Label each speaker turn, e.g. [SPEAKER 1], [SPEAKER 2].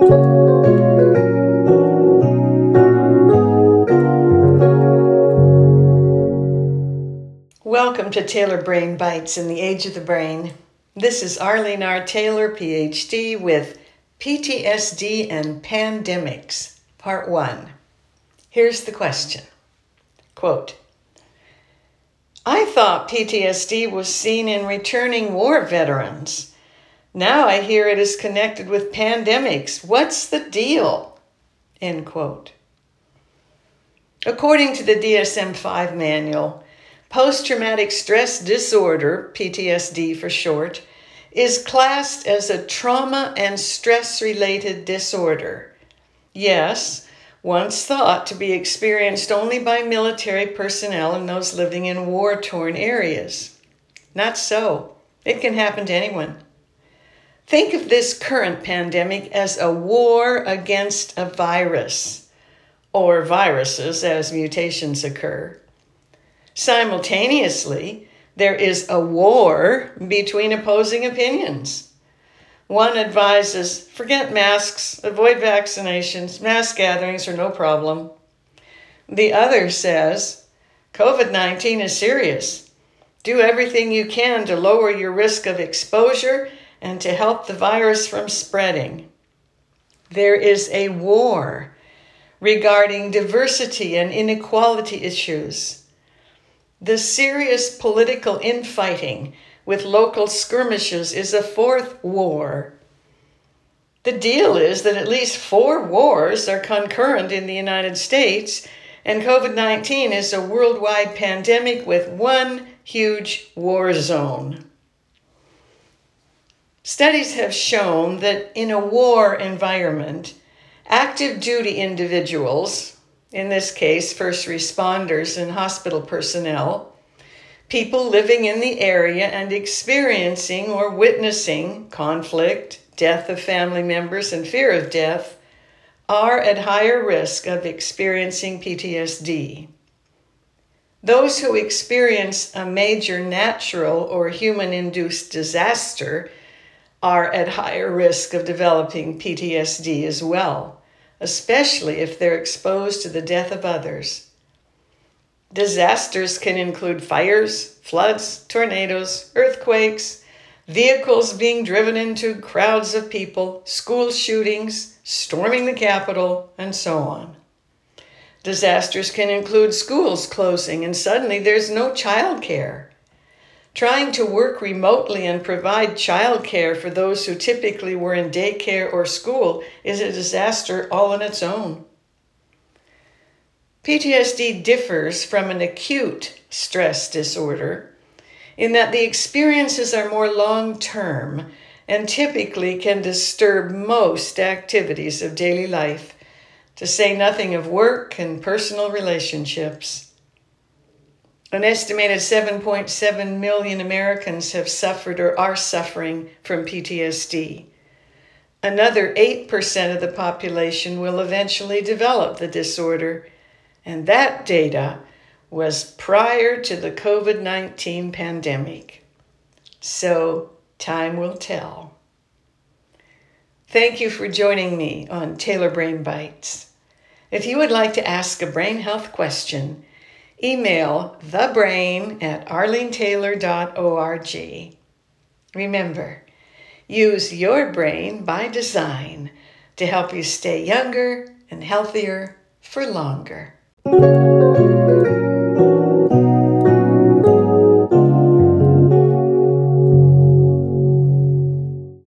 [SPEAKER 1] Welcome to Taylor Brain Bites in the Age of the Brain. This is Arlene R. Taylor, PhD, with PTSD and Pandemics, Part 1. Here's the question Quote, I thought PTSD was seen in returning war veterans. Now I hear it is connected with pandemics. What's the deal? End quote. According to the DSM 5 manual, post traumatic stress disorder, PTSD for short, is classed as a trauma and stress related disorder. Yes, once thought to be experienced only by military personnel and those living in war torn areas. Not so. It can happen to anyone. Think of this current pandemic as a war against a virus, or viruses as mutations occur. Simultaneously, there is a war between opposing opinions. One advises forget masks, avoid vaccinations, mass gatherings are no problem. The other says COVID 19 is serious. Do everything you can to lower your risk of exposure and to help the virus from spreading. There is a war regarding diversity and inequality issues the serious political infighting with local skirmishes is a fourth war. The deal is that at least four wars are concurrent in the United States, and COVID 19 is a worldwide pandemic with one huge war zone. Studies have shown that in a war environment, active duty individuals, in this case, first responders and hospital personnel, people living in the area and experiencing or witnessing conflict, death of family members, and fear of death are at higher risk of experiencing PTSD. Those who experience a major natural or human induced disaster are at higher risk of developing PTSD as well especially if they're exposed to the death of others. Disasters can include fires, floods, tornadoes, earthquakes, vehicles being driven into crowds of people, school shootings, storming the Capitol, and so on. Disasters can include schools closing and suddenly there's no child care. Trying to work remotely and provide childcare for those who typically were in daycare or school is a disaster all on its own. PTSD differs from an acute stress disorder in that the experiences are more long term and typically can disturb most activities of daily life, to say nothing of work and personal relationships. An estimated 7.7 million Americans have suffered or are suffering from PTSD. Another 8% of the population will eventually develop the disorder, and that data was prior to the COVID 19 pandemic. So, time will tell. Thank you for joining me on Taylor Brain Bites. If you would like to ask a brain health question, email thebrain at arlenetaylor.org. Remember, use your brain by design to help you stay younger and healthier for longer.